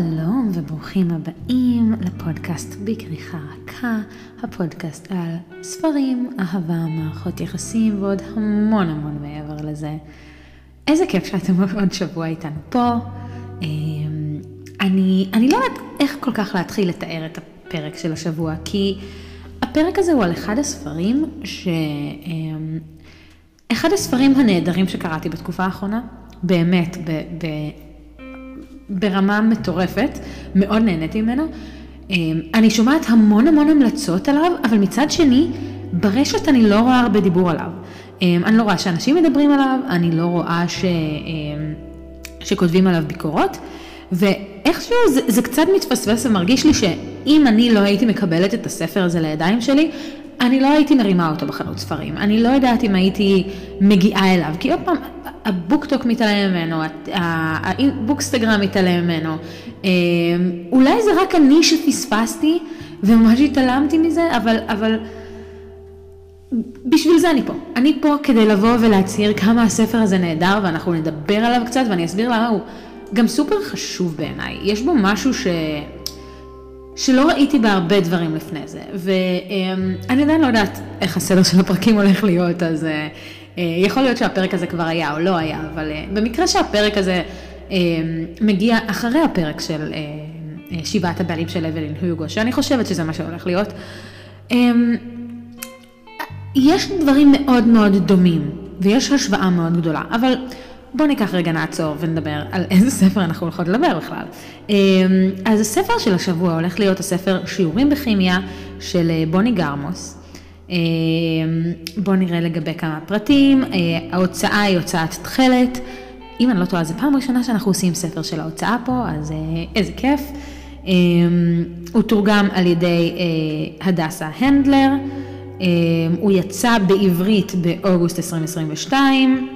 שלום וברוכים הבאים לפודקאסט בכריכה רכה, הפודקאסט על ספרים, אהבה, מערכות יחסים ועוד המון המון מעבר לזה. איזה כיף שאתם עוד שבוע איתנו פה. אמ, אני, אני לא יודעת איך כל כך להתחיל לתאר את הפרק של השבוע, כי הפרק הזה הוא על אחד הספרים ש... אמ, אחד הספרים הנהדרים שקראתי בתקופה האחרונה, באמת, ב... ב ברמה מטורפת, מאוד נהניתי ממנו. אמ, אני שומעת המון המון המלצות עליו, אבל מצד שני, ברשת אני לא רואה הרבה דיבור עליו. אמ, אני לא רואה שאנשים מדברים עליו, אני לא רואה ש... אמ, שכותבים עליו ביקורות, ואיכשהו זה, זה קצת מתפספס ומרגיש לי שאם אני לא הייתי מקבלת את הספר הזה לידיים שלי, אני לא הייתי מרימה אותו בחנות ספרים, אני לא יודעת אם הייתי מגיעה אליו, כי עוד פעם, הבוקטוק מתעלם ממנו, הבוקסטגרם מתעלם ממנו, אמ, אולי זה רק אני שפספסתי וממש התעלמתי מזה, אבל, אבל בשביל זה אני פה. אני פה כדי לבוא ולהצהיר כמה הספר הזה נהדר ואנחנו נדבר עליו קצת ואני אסביר למה הוא גם סופר חשוב בעיניי. יש בו משהו ש... שלא ראיתי בהרבה דברים לפני זה, ואני עדיין לא יודעת איך הסדר של הפרקים הולך להיות, אז אה, יכול להיות שהפרק הזה כבר היה או לא היה, אבל אה, במקרה שהפרק הזה מגיע אחרי הפרק של שבעת הבעלים של אבלין היוגו, שאני חושבת שזה מה שהולך להיות, יש דברים מאוד מאוד דומים, ויש השוואה מאוד גדולה, אבל בואו ניקח רגע נעצור ונדבר על איזה ספר אנחנו הולכות לדבר בכלל. אז הספר של השבוע הולך להיות הספר שיעורים בכימיה של אה, בוני גרמוס. אמ, בואו נראה לגבי כמה פרטים. אה, ההוצאה היא הוצאת תכלת. אם אני לא טועה, זו פעם ראשונה שאנחנו עושים ספר של ההוצאה פה, אז אה, איזה כיף. הוא תורגם על ידי הדסה הנדלר. הוא יצא בעברית באוגוסט 2022.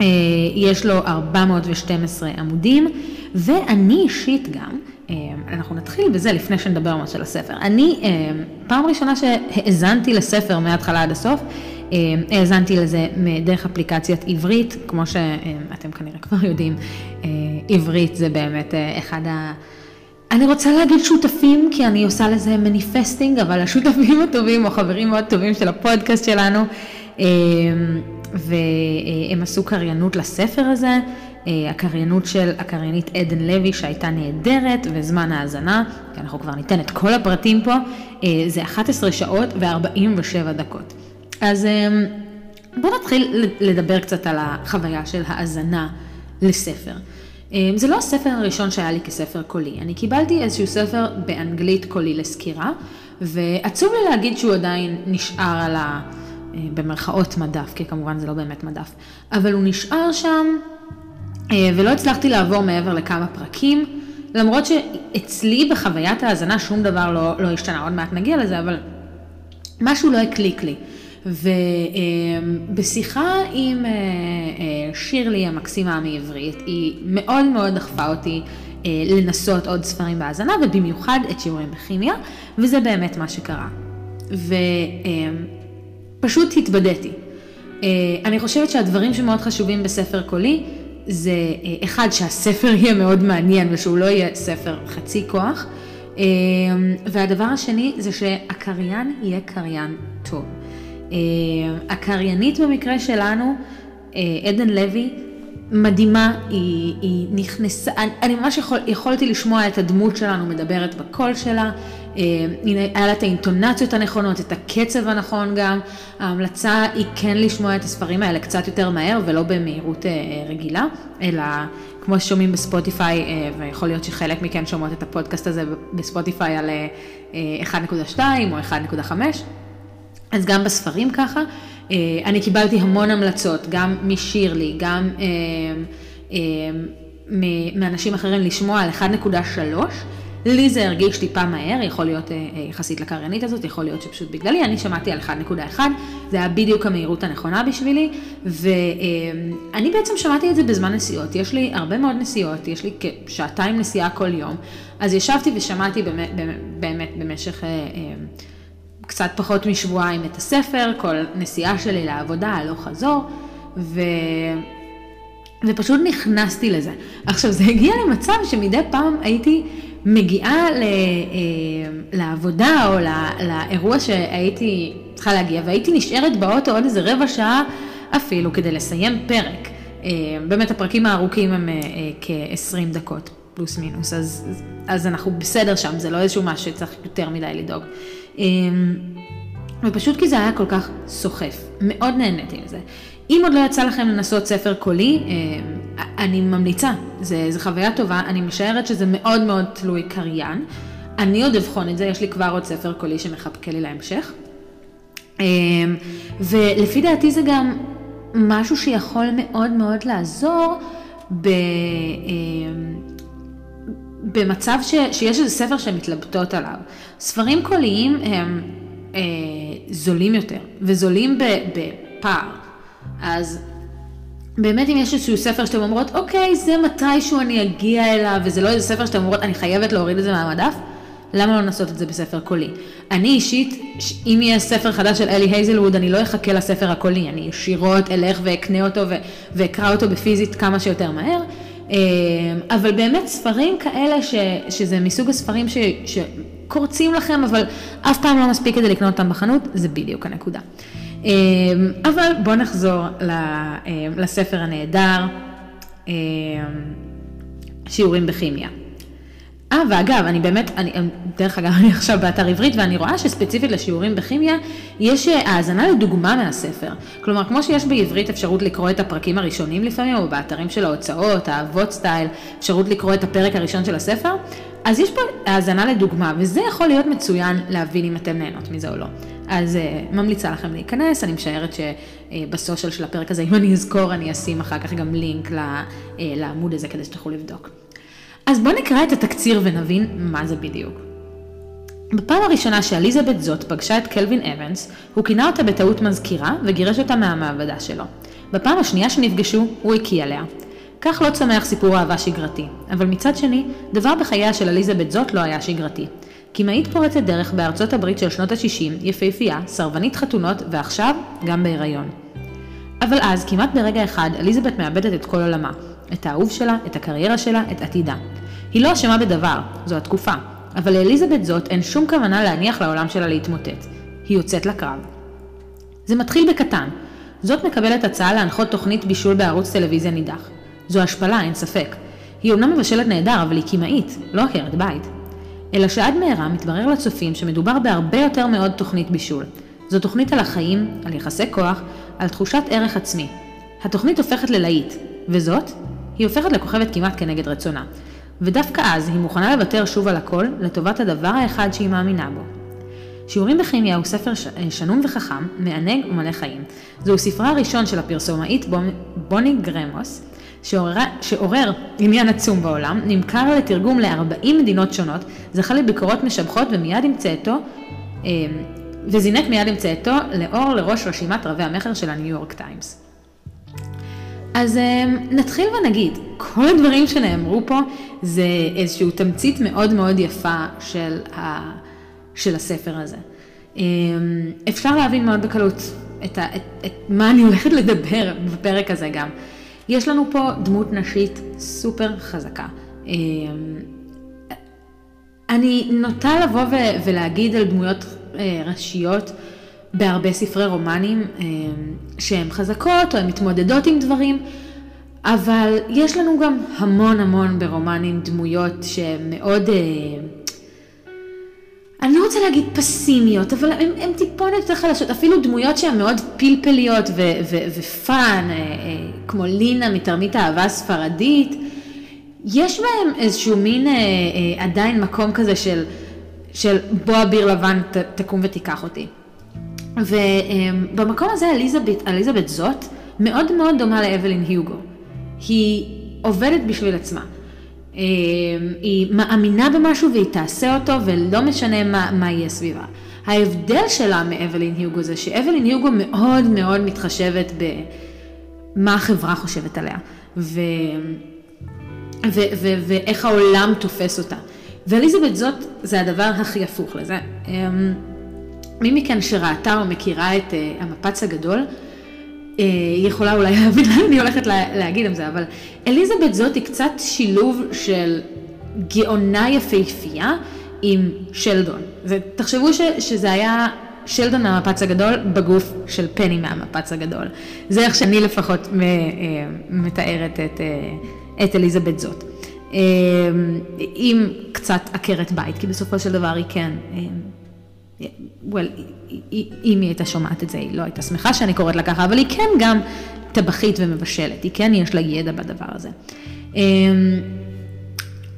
אה, יש לו 412 עמודים, ואני אישית גם, אה, אנחנו נתחיל בזה לפני שנדבר ממש על הספר. אני, אה, פעם ראשונה שהאזנתי לספר מההתחלה עד הסוף, האזנתי לזה דרך אפליקציית עברית, כמו שאתם כנראה כבר יודעים, עברית זה באמת אחד ה... אני רוצה להגיד שותפים, כי אני עושה לזה מניפסטינג, אבל השותפים הטובים או חברים מאוד טובים של הפודקאסט שלנו, והם עשו קריינות לספר הזה, אה, הקריינות של הקריינית עדן לוי שהייתה נהדרת וזמן האזנה, כי אנחנו כבר ניתן את כל הפרטים פה, אה, זה 11 שעות ו-47 דקות. אז אה, בואו נתחיל לדבר קצת על החוויה של האזנה לספר. זה לא הספר הראשון שהיה לי כספר קולי, אני קיבלתי איזשהו ספר באנגלית קולי לסקירה, ועצוב לי להגיד שהוא עדיין נשאר על ה... אה, במרכאות מדף, כי כמובן זה לא באמת מדף, אבל הוא נשאר שם אה, ולא הצלחתי לעבור מעבר לכמה פרקים, למרות שאצלי בחוויית ההאזנה שום דבר לא, לא השתנה, עוד מעט נגיע לזה, אבל משהו לא הקליק לי. ובשיחה עם אה, שירלי המקסימה מעברית, היא מאוד מאוד דחפה אותי לנסות עוד ספרים בהאזנה, ובמיוחד את שיעורים בכימיה, וזה באמת מה שקרה. ו... פשוט התבדיתי. אה, אני חושבת שהדברים שמאוד חשובים בספר קולי, זה אה, אחד, שהספר יהיה מאוד מעניין ושהוא לא יהיה ספר חצי כוח, אה, והדבר השני זה שהקריין יהיה קריין טוב. הקריינית במקרה שלנו, עדן לוי, מדהימה, היא, היא נכנסה, אני, ממש יכול, יכולתי לשמוע את הדמות שלנו מדברת בקול שלה, אה, היה לה את האינטונציות הנכונות, את הקצב הנכון גם. ההמלצה היא כן לשמוע את הספרים האלה קצת יותר מהר ולא במהירות אה, רגילה, אלא כמו ששומעים בספוטיפיי, אה, ויכול להיות שחלק מכן שומעות את הפודקאסט הזה בספוטיפיי על 1.2 או 1.5, אז גם בספרים ככה. אני קיבלתי המון המלצות, גם משירלי, גם מאנשים אחרים לשמוע על 1.3. לי זה הרגיש טיפה מהר, יכול להיות אה, אה, יחסית לקריינית הזאת, יכול להיות שפשוט בגללי, אני שמעתי על 1.1, זה היה בדיוק המהירות הנכונה בשבילי, ואני בעצם שמעתי את זה בזמן נסיעות, יש לי הרבה מאוד נסיעות, יש לי כשעתיים נסיעה כל יום, אז ישבתי ושמעתי באמת, באמת במשך אה, קצת פחות משבועיים את הספר, כל נסיעה שלי לעבודה, הלוך חזור, ו... ופשוט נכנסתי לזה. עכשיו, זה הגיע למצב שמדי פעם הייתי מגיעה ל, אה, לעבודה או לאירוע שהייתי צריכה להגיע, והייתי נשארת באוטו עוד איזה רבע שעה אפילו כדי לסיים פרק. אה, באמת הפרקים הארוכים הם אה, כ-20 דקות, פלוס מינוס, אז, אז אנחנו בסדר שם, זה לא איזשהו משהו שצריך יותר מדי לדאוג. ופשוט כי זה היה כל כך סוחף, מאוד נהניתי מזה. אם עוד לא יצא לכם לנסות ספר קולי, אה, אני ממליצה, זו חוויה טובה, אני משערת שזה מאוד מאוד תלוי קריין. אני עוד אבחון את זה, יש לי כבר עוד ספר קולי שמחכה לי להמשך. אה, ולפי דעתי זה גם משהו שיכול מאוד מאוד לעזור ב, אה, במצב ש, שיש איזה ספר שהן מתלבטות עליו. ספרים קוליים הם זולים יותר, וזולים בפער. אז באמת אם יש איזשהו ספר שאתם אומרות, אוקיי, זה מתישהו אני אגיע אליו, וזה לא איזה ספר שאתם אומרות, אני חייבת להוריד את זה מהמדף, למה לא לנסות את זה בספר קולי? אני אישית, אם יהיה ספר חדש של אלי הייזלווד, אני לא אחכה לספר הקולי, אני ישירות אלך ואקנה אותו ואקרא אותו בפיזית כמה שיותר מהר. אה, אבל באמת ספרים כאלה ש, שזה מסוג הספרים ש, שקורצים לכם, אבל אף פעם לא מספיק כדי לקנות אותם בחנות, זה בדיוק הנקודה. אמ, אבל בואו נחזור אמ, לספר הנהדר, אמ, שיעורים בכימיה. אה, ואגב, אני באמת, אני, דרך אגב, אני עכשיו באתר עברית ואני רואה שספציפית לשיעורים בכימיה, יש אה, האזנה לדוגמה מהספר. כלומר, כמו שיש בעברית אפשרות לקרוא את הפרקים הראשונים לפעמים, או באתרים של ההוצאות, האבות סטייל, אפשרות לקרוא את הפרק הראשון של הספר, אז יש פה האזנה לדוגמה, וזה יכול להיות מצוין להבין אם אתם נהנות מזה או לא. אז uh, ממליצה לכם להיכנס, אני משערת שבסושיאל של הפרק הזה, אם אני אזכור, אני אשים אחר כך גם לינק uh, לעמוד הזה כדי שתוכלו לבדוק. אז בואו נקרא את התקציר ונבין מה זה בדיוק. בפעם הראשונה שאליזבת זאת פגשה את קלווין אבנס, הוא כינה אותה בטעות מזכירה וגירש אותה מהמעבדה שלו. בפעם השנייה שנפגשו, הוא הקיא עליה. כך לא צמח סיפור אהבה שגרתי, אבל מצד שני, דבר בחייה של אליזבת זאת לא היה שגרתי. קמעית פורצת דרך בארצות הברית של שנות ה-60, יפהפייה, סרבנית חתונות, ועכשיו גם בהיריון. אבל אז, כמעט ברגע אחד, אליזבת מאבדת את כל עולמה. את האהוב שלה, את הקריירה שלה, את עתידה. היא לא אשמה בדבר, זו התקופה, אבל לאליזבת זאת אין שום כוונה להניח לעולם שלה להתמוטט. היא יוצאת לקרב. זה מתחיל בקטן. זאת מקבלת הצעה להנחות תוכנית בישול בערוץ טלוויזיה נידח. זו השפלה, אין ספק. היא אומנם מבשלת נהדר, אבל היא קמעית, לא עקרת בית. אלא שעד מהרה מתברר לצופים שמדובר בהרבה יותר מאוד תוכנית בישול. זו תוכנית על החיים, על יחסי כוח, על תחושת ערך עצמי. התוכנית הופכת ללהיט, וזאת, היא הופכת לכוכבת כמעט כנגד רצונה. ודווקא אז היא מוכנה לוותר שוב על הכל לטובת הדבר האחד שהיא מאמינה בו. שיעורים בכימיה הוא ספר שנון וחכם, מענג ומלא חיים. זהו ספרה הראשון של הפרסומאית בוני גרמוס, שעורר, שעורר עניין עצום בעולם, נמכר לתרגום ל-40 מדינות שונות, זכה לביקורות משבחות ומיד עם צאתו, אה, וזינק מיד עם צאתו לאור לראש רשימת רבי המכר של הניו יורק טיימס. אז אה, נתחיל ונגיד, כל הדברים שנאמרו פה זה איזושהי תמצית מאוד מאוד יפה של, ה, של הספר הזה. אה, אפשר להבין מאוד בקלות את, ה, את, את מה אני הולכת לדבר בפרק הזה גם. יש לנו פה דמות נשית סופר חזקה. אמ, אני נוטה לבוא ולהגיד על דמויות אה, ראשיות בהרבה ספרי רומנים אמ, שהן חזקות או הן מתמודדות עם דברים, אבל יש לנו גם המון המון ברומנים דמויות שהן מאוד... אה, אני לא רוצה להגיד פסימיות, אבל הן טיפונת יותר חלשות, אפילו דמויות שהן מאוד פלפליות ופאן, אה, אה, כמו לינה מתרמית האהבה הספרדית, יש בהם איזשהו מין אה, אה, עדיין מקום כזה של, של בוא אביר לבן ת, תקום ותיקח אותי. ובמקום אה, הזה אליזבת, אליזבת זאת מאוד מאוד דומה לאבלין היוגו. היא עובדת בשביל עצמה. אמ, היא מאמינה במשהו והיא תעשה אותו ולא משנה מה, מה יהיה סביבה. ההבדל שלה מאבלין היוגו זה שאבלין היוגו מאוד מאוד מתחשבת במה החברה חושבת עליה ו, ו, ו, ואיך העולם תופס אותה. ואליזבת זאת זה הדבר הכי הפוך לזה. אמ, מי מכן שראתה או מכירה את אה, המפץ הגדול, היא יכולה אולי להבין לאן אני הולכת להגיד עם זה, אבל אליזבת זאת היא קצת שילוב של גאונה יפהפייה עם שלדון. ותחשבו ש, שזה היה שלדון מהמפץ הגדול בגוף של פני מהמפץ הגדול. זה איך שאני לפחות מתארת את, את אליזבת זאת. עם קצת עקרת בית, כי בסופו של דבר היא כן, well, אם היא הייתה שומעת את זה, היא לא הייתה שמחה שאני קוראת לה ככה, אבל היא כן גם טבחית ומבשלת, היא כן יש לה ידע בדבר הזה.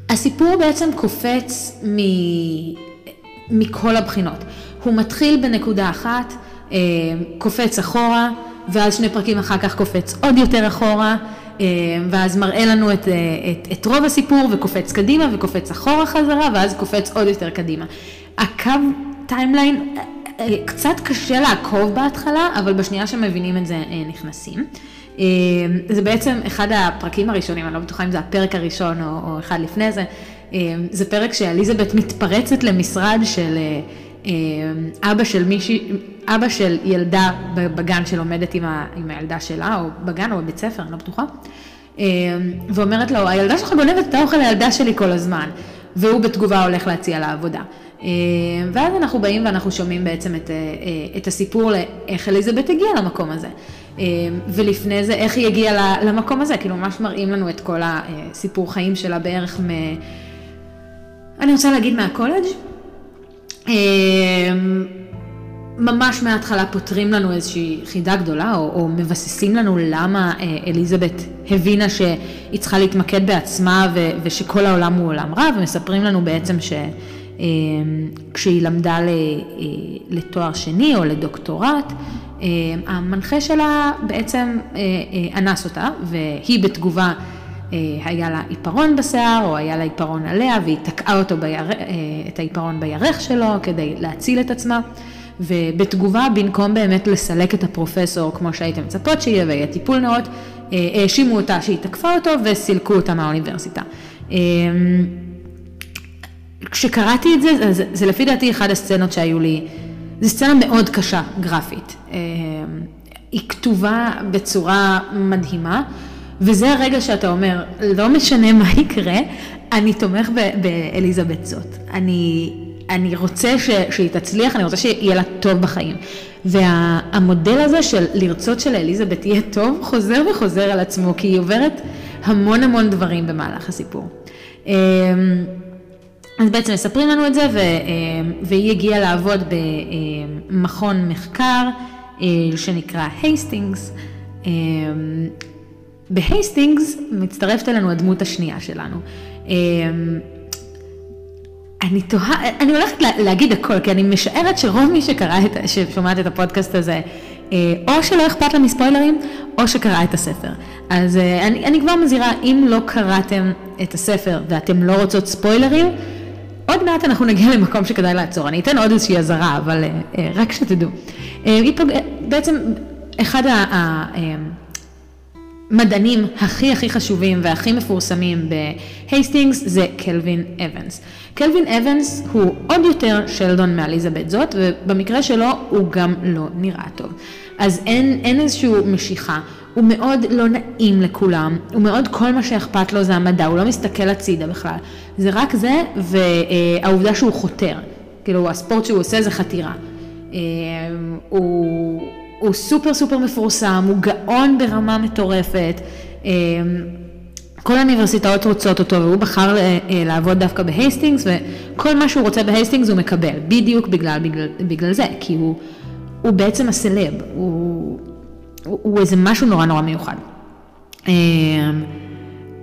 הסיפור בעצם קופץ מ... מכל הבחינות. הוא מתחיל בנקודה אחת, אה, קופץ אחורה, ואז שני פרקים אחר כך קופץ עוד יותר אחורה, אה, ואז מראה לנו את, אה, את, את רוב הסיפור, וקופץ קדימה, וקופץ אחורה חזרה, ואז קופץ עוד יותר קדימה. הקו timeline, קצת קשה לעקוב בהתחלה, אבל בשנייה שמבינים את זה נכנסים. זה בעצם אחד הפרקים הראשונים, אני לא בטוחה אם זה הפרק הראשון או, או אחד לפני זה, זה פרק שאליזבת מתפרצת למשרד של אבא של מישהי, אבא של ילדה בגן שלומדת עם, ה, עם הילדה שלה, או בגן או בבית ספר, אני לא בטוחה, ואומרת לו, הילדה שלך גונבת את האוכל לילדה שלי כל הזמן, והוא בתגובה הולך להציע לה עבודה. ואז אנחנו באים ואנחנו שומעים בעצם את, את הסיפור לאיך אליזבת הגיעה למקום הזה. ולפני זה, איך היא הגיעה למקום הזה, כאילו ממש מראים לנו את כל הסיפור חיים שלה בערך מ... אני רוצה להגיד מהקולג'. ממש מההתחלה פותרים לנו איזושהי חידה גדולה, או, או מבססים לנו למה אליזבת הבינה שהיא צריכה להתמקד בעצמה ו, ושכל העולם הוא עולם רע, ומספרים לנו בעצם שכשהיא למדה לתואר שני או לדוקטורט, המנחה שלה בעצם אנס אותה, והיא בתגובה היה לה עיפרון בשיער, או היה לה עיפרון עליה, והיא תקעה אותו בירח, את העיפרון בירך שלו כדי להציל את עצמה. ובתגובה, במקום באמת לסלק את הפרופסור כמו שהייתם מצפות שיהיה ויהיה טיפול נאות, האשימו אותה שהיא תקפה אותו וסילקו אותה מהאוניברסיטה. כשקראתי את זה, זה, זה לפי דעתי אחד הסצנות שהיו לי, זו סצנה מאוד קשה, גרפית. היא כתובה בצורה מדהימה, וזה הרגע שאתה אומר, לא משנה מה יקרה, אני תומך באליזבת זאת. אני, אני רוצה ש, שהיא תצליח, אני רוצה שיהיה לה טוב בחיים. והמודל הזה של לרצות שלאליזבת יהיה טוב, חוזר וחוזר על עצמו, כי היא עוברת המון המון דברים במהלך הסיפור. אז בעצם מספרים לנו את זה, והיא הגיעה לעבוד במכון מחקר אה, שנקרא הייסטינגס. אמ, בהייסטינגס מצטרפת אלינו הדמות השנייה שלנו. אני תוהה, אני הולכת להגיד הכל, כי אני משערת שרוב מי שקרא את, ששומעת את הפודקאסט הזה, אה, או שלא אכפת לה מספוילרים, או שקרא את הספר. אז אה, אני, אני כבר מזהירה, אם לא קראתם את הספר ואתם לא רוצות ספוילרים, עוד מעט אנחנו נגיע למקום שכדאי לעצור. אני אתן עוד איזושהי אזהרה, אבל אה, רק שתדעו. בעצם, אחד. המדענים הכי הכי חשובים והכי מפורסמים בהייסטינגס זה קלווין אבנס. קלווין אבנס הוא עוד יותר שלדון מאליזבת זאת, ובמקרה שלו הוא גם לא נראה טוב. אז אין, אין איזושהי משיכה, הוא מאוד לא נעים לכולם, הוא מאוד כל מה שאכפת לו זה המדע, הוא לא מסתכל הצידה בכלל. זה רק זה, והעובדה שהוא חותר. כאילו, הספורט שהוא עושה זה חתירה. אה, הוא... הוא סופר סופר מפורסם, הוא גאון ברמה מטורפת. אה, כל האוניברסיטאות רוצות אותו והוא בחר אה, לעבוד דווקא בהייסטינגס וכל מה שהוא רוצה בהייסטינגס הוא מקבל, בדיוק בגלל, בגלל, בגלל זה, כי הוא, הוא בעצם הסלב, הוא, הוא, הוא איזה משהו נורא נורא מיוחד.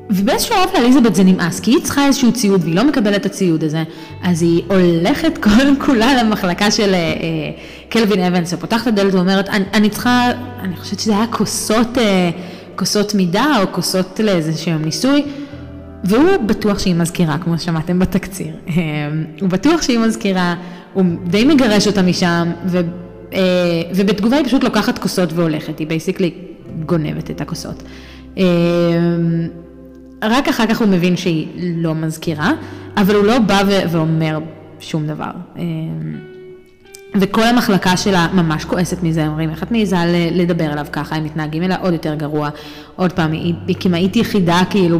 ובאיזשהו אופן לאליזבת זה נמאס, כי היא צריכה איזשהו ציוד והיא לא מקבלת את הציוד הזה, אז היא הולכת כל כולה למחלקה של אה, קלווין אבנס, ופותחת את הדלת ואומרת, אני, אני צריכה, אני חושבת שזה היה כוסות, אה, כוסות מידה או כוסות לאיזשהו ניסוי, והוא בטוח שהיא מזכירה, כמו ששמעתם בתקציר. אה, הוא בטוח שהיא מזכירה, הוא די מגרש אותה משם, ו, אה, ובתגובה היא פשוט לוקחת כוסות והולכת, היא בייסיקלי גונבת את הכוסות. אה, רק אחר כך הוא מבין שהיא לא מזכירה, אבל הוא לא בא ואומר שום דבר. וכל המחלקה שלה ממש כועסת מזה, אומרים, איך את מעיזה לדבר אליו ככה, הם מתנהגים אליה עוד יותר גרוע. עוד פעם, היא, היא כמעט יחידה כאילו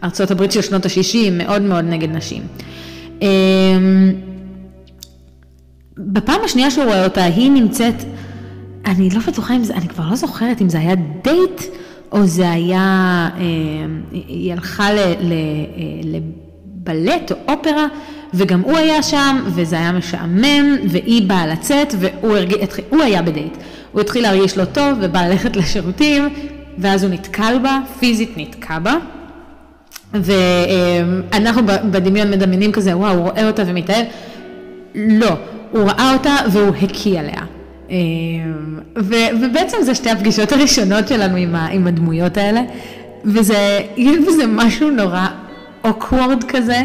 בארצות הברית של שנות ה-60, מאוד מאוד נגד נשים. אמ, בפעם השנייה שהוא רואה אותה, היא נמצאת, אני לא בטוחה אם זה, אני כבר לא זוכרת אם זה היה דייט, או זה היה, אמ, היא הלכה לבלט או אופרה, וגם הוא היה שם, וזה היה משעמם, והיא באה לצאת, והוא הרגיע, הוא היה בדייט. הוא התחיל להרגיש לא טוב, ובא ללכת לשירותים, ואז הוא נתקל בה, פיזית נתקע בה. ואנחנו בדמיון מדמיינים כזה, וואו, הוא רואה אותה ומתאהב. לא, הוא ראה אותה והוא הקיא עליה. ובעצם זה שתי הפגישות הראשונות שלנו עם, הדמויות האלה, וזה, בזה משהו נורא אוקוורד כזה.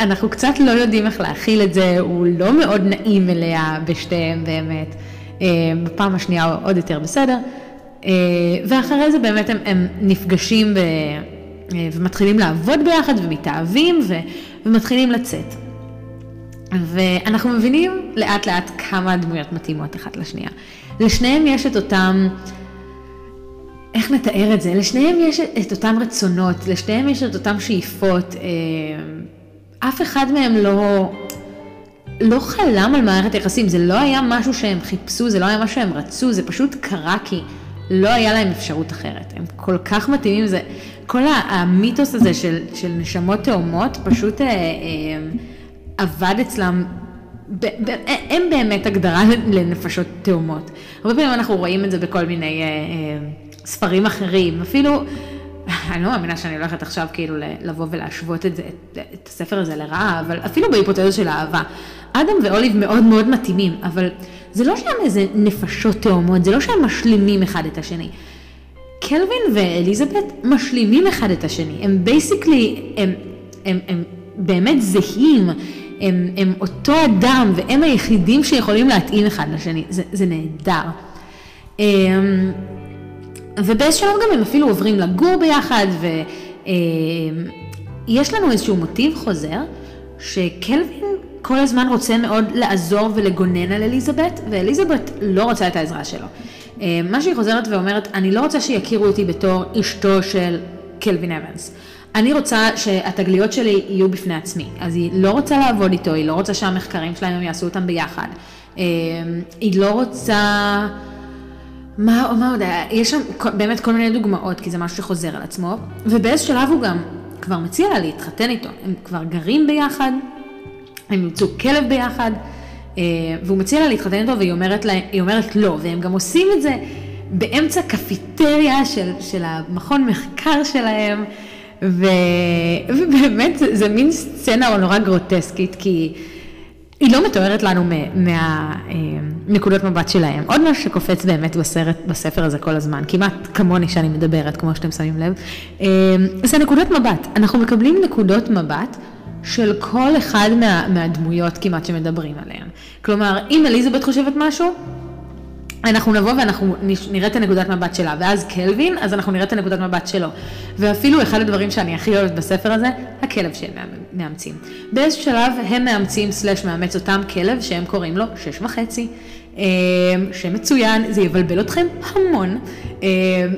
אנחנו קצת לא יודעים איך להכיל את זה, הוא לא מאוד נעים אליה בשתיהם באמת. בפעם השנייה הוא עוד יותר בסדר. ואחרי זה באמת הם, הם נפגשים ב... ומתחילים לעבוד ביחד ומתאהבים. ומתחילים לצאת. ואנחנו מבינים לאט לאט כמה הדמויות מתאימות אחת לשנייה. לשניהם יש את אותם, איך נתאר את זה? לשניהם יש את אותם רצונות, לשניהם יש את אותם שאיפות. אה, אף אחד מהם לא, לא חלם על מערכת יחסים, זה לא היה משהו שהם חיפשו, זה לא היה משהו שהם רצו, זה פשוט קרה כי לא היה להם אפשרות אחרת. הם כל כך מתאימים, זה, כל המיתוס הזה של, של נשמות תאומות פשוט אה, אה, עבד אצלם, ב, ב, אין באמת הגדרה לנפשות תאומות. הרבה פעמים אנחנו רואים את זה בכל מיני אה, אה, ספרים אחרים, אפילו, אני לא מאמינה שאני הולכת עכשיו כאילו לבוא ולהשוות את, זה, את, את הספר הזה לרעה, אבל אפילו בהיפותזה של אהבה. אדם ואוליב מאוד מאוד מתאימים, אבל זה לא שהם איזה נפשות תאומות, זה לא שהם משלימים אחד את השני. קלווין ואליזבת משלימים אחד את השני, הם basically, הם, הם, הם באמת זהים, הם, הם אותו אדם והם היחידים שיכולים להתאים אחד לשני, זה, זה נהדר. אמ, ובאיזשהו שלב גם הם אפילו עוברים לגור ביחד, ויש לנו איזשהו מוטיב חוזר, שקלווין כל הזמן רוצה מאוד לעזור ולגונן על אליזבת, ואליזבת לא רוצה את העזרה שלו. מה שהיא חוזרת ואומרת, אני לא רוצה שיכירו אותי בתור אשתו של קלווין אבנס. אני רוצה שהתגליות שלי יהיו בפני עצמי. אז היא לא רוצה לעבוד איתו, היא לא רוצה שהמחקרים שלהם יעשו אותם ביחד. היא לא רוצה... מה, מה עוד היה? יש שם באמת כל מיני דוגמאות, כי זה משהו שחוזר על עצמו, ובאיזה שלב הוא גם כבר מציע לה להתחתן איתו. הם כבר גרים ביחד, הם ימצאו כלב ביחד, אה, והוא מציע לה להתחתן איתו, והיא אומרת, לה, אומרת לא, והם גם עושים את זה באמצע קפיטריה של, של המכון מחקר שלהם, ו, ובאמת זה, זה מין סצנה נורא גרוטסקית, כי... היא לא מתוארת לנו מהנקודות מה, מבט שלהם. עוד משהו שקופץ באמת בסרט, בספר הזה כל הזמן, כמעט כמוני שאני מדברת, כמו שאתם שמים לב, אה, זה נקודות מבט. אנחנו מקבלים נקודות מבט של כל אחד מה, מהדמויות כמעט שמדברים עליהן. כלומר, אם אליזבת חושבת משהו, אנחנו נבוא ואנחנו נראה את הנקודת מבט שלה, ואז קלווין, אז אנחנו נראה את הנקודת מבט שלו. ואפילו אחד הדברים שאני הכי אוהבת בספר הזה, הכלב שהם מאמצים. באיזשהו שלב הם מאמצים סלש מאמץ אותם כלב שהם קוראים לו שש וחצי. אה, שמצוין, זה יבלבל אתכם המון. אה,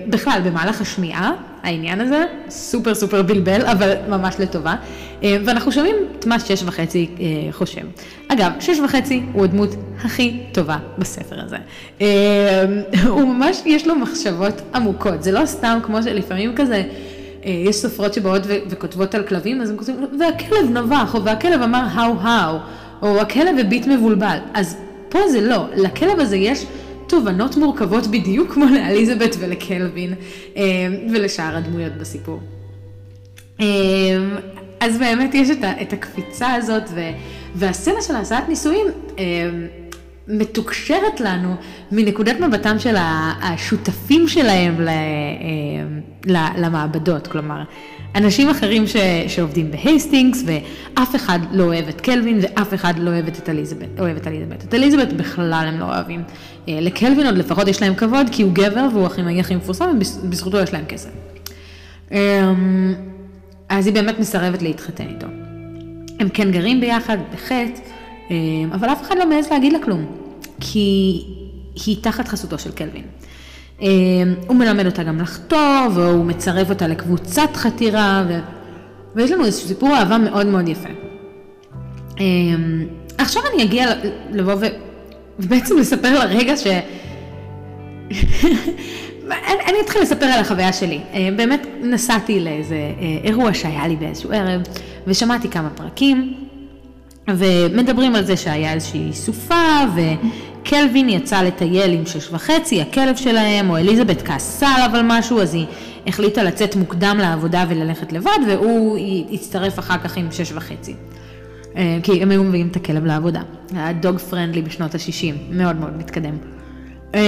בכלל, במהלך השמיעה, העניין הזה סופר סופר בלבל, אבל ממש לטובה. אה, ואנחנו שומעים את מה שש וחצי אה, חושב. אגב, שש וחצי הוא הדמות הכי טובה בספר הזה. אה, הוא ממש, יש לו מחשבות עמוקות, זה לא סתם כמו שלפעמים כזה... יש סופרות שבאות וכותבות על כלבים, אז הם כותבים, והכלב נבח, או והכלב אמר האו האו, או הכלב הביט מבולבל. אז פה זה לא, לכלב הזה יש תובנות מורכבות בדיוק כמו לאליזבת ולקלווין ולשאר הדמויות בסיפור. אז באמת יש את, את הקפיצה הזאת, ו, והסצנה של הסעת נישואים אה, מתוקשרת לנו מנקודת מבטם של השותפים שלהם אה, למעבדות, כלומר, אנשים אחרים ש, שעובדים בהייסטינגס, ואף אחד לא אוהב את קלווין, ואף אחד לא אוהב את אליזבת. אוהב את אליזבת. את אליזבת בכלל הם לא אוהבים. אה, לקלווין עוד לפחות יש להם כבוד, כי הוא גבר והוא הכי הכי מפורסם, ובזכותו יש להם כסף. אז היא באמת מסרבת להתחתן איתו. הם כן גרים ביחד, בחטא, אבל אף אחד לא מעז להגיד לה כלום, כי היא תחת חסותו של קלווין. הוא מלמד אותה גם לחתור, והוא מצרף אותה לקבוצת חתירה, ו... ויש לנו איזשהו סיפור אהבה מאוד מאוד יפה. עכשיו אני אגיע לבוא ו... ובעצם לספר לה רגע ש... אני, אני אתחיל לספר על החוויה שלי. אה, באמת נסעתי לאיזה אה, אירוע שהיה לי באיזשהו ערב, ושמעתי כמה פרקים, ומדברים על זה שהיה איזושהי סופה, וקלווין יצא לטייל עם שש וחצי, הכלב שלהם, או אליזבת כעסה עליו על משהו, אז היא החליטה לצאת מוקדם לעבודה וללכת לבד, והוא הצטרף אחר כך עם שש וחצי. אה, כי הם היו מביאים את הכלב לעבודה. היה דוג פרנדלי בשנות ה-60, מאוד מאוד מתקדם. אמ,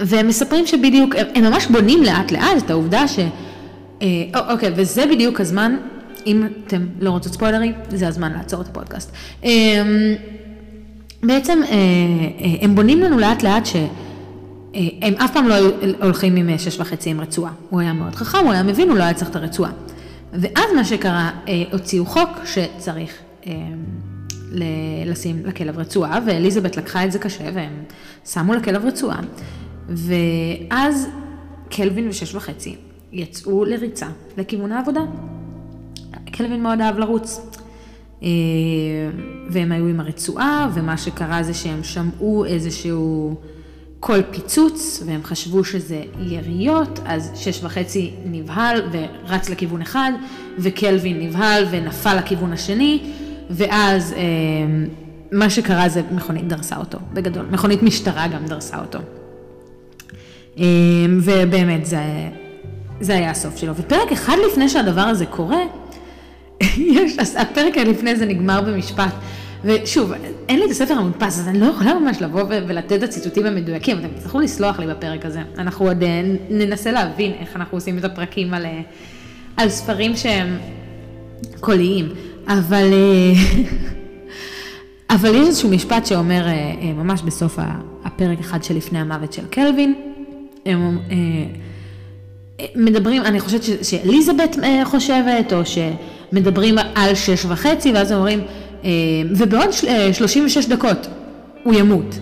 והם מספרים שבדיוק, הם ממש בונים לאט לאט את העובדה ש... אה, אוקיי, וזה בדיוק הזמן, אם אתם לא רוצות ספוילרים, זה הזמן לעצור את הפודקאסט. בעצם הם בונים לנו לאט לאט ש... הם אף פעם לא הולכים עם שש וחצי עם רצועה. הוא היה מאוד חכם, הוא היה מבין, הוא לא היה צריך את הרצועה. ואז מה שקרה, אה, הוציאו חוק שצריך אה, לשים לכלב רצועה, ואליזבת לקחה את זה קשה, והם שמו לכלב רצועה, ואז קלווין ושש וחצי יצאו לריצה לכיוון העבודה. קלווין מאוד אהב לרוץ. אה, והם היו עם הרצועה, ומה שקרה זה שהם שמעו איזשהו... כל פיצוץ, והם חשבו שזה יריות, אז שש וחצי נבהל ורץ לכיוון אחד, וקלווין נבהל ונפל לכיוון השני, ואז אה, מה שקרה זה מכונית דרסה אותו, בגדול. מכונית משטרה גם דרסה אותו. אה, ובאמת, זה, זה היה הסוף שלו. ופרק אחד לפני שהדבר הזה קורה, יש, הפרק לפני זה נגמר במשפט. ושוב, אין לי את הספר המודפס, אז אני לא יכולה ממש לבוא ולתת את הציטוטים המדויקים, אתם תצטרכו לסלוח לי בפרק הזה. אנחנו עוד אה, ננסה להבין איך אנחנו עושים את הפרקים על, אה, על ספרים שהם קוליים, אבל, אה, אבל יש איזשהו משפט שאומר ממש בסוף הפרק אחד שלפני המוות של קלווין, הם מדברים, אני חושבת שאליזבת חושבת, או שמדברים על שש וחצי, ואז אומרים, אה, ובעוד 36 אה, דקות הוא ימות.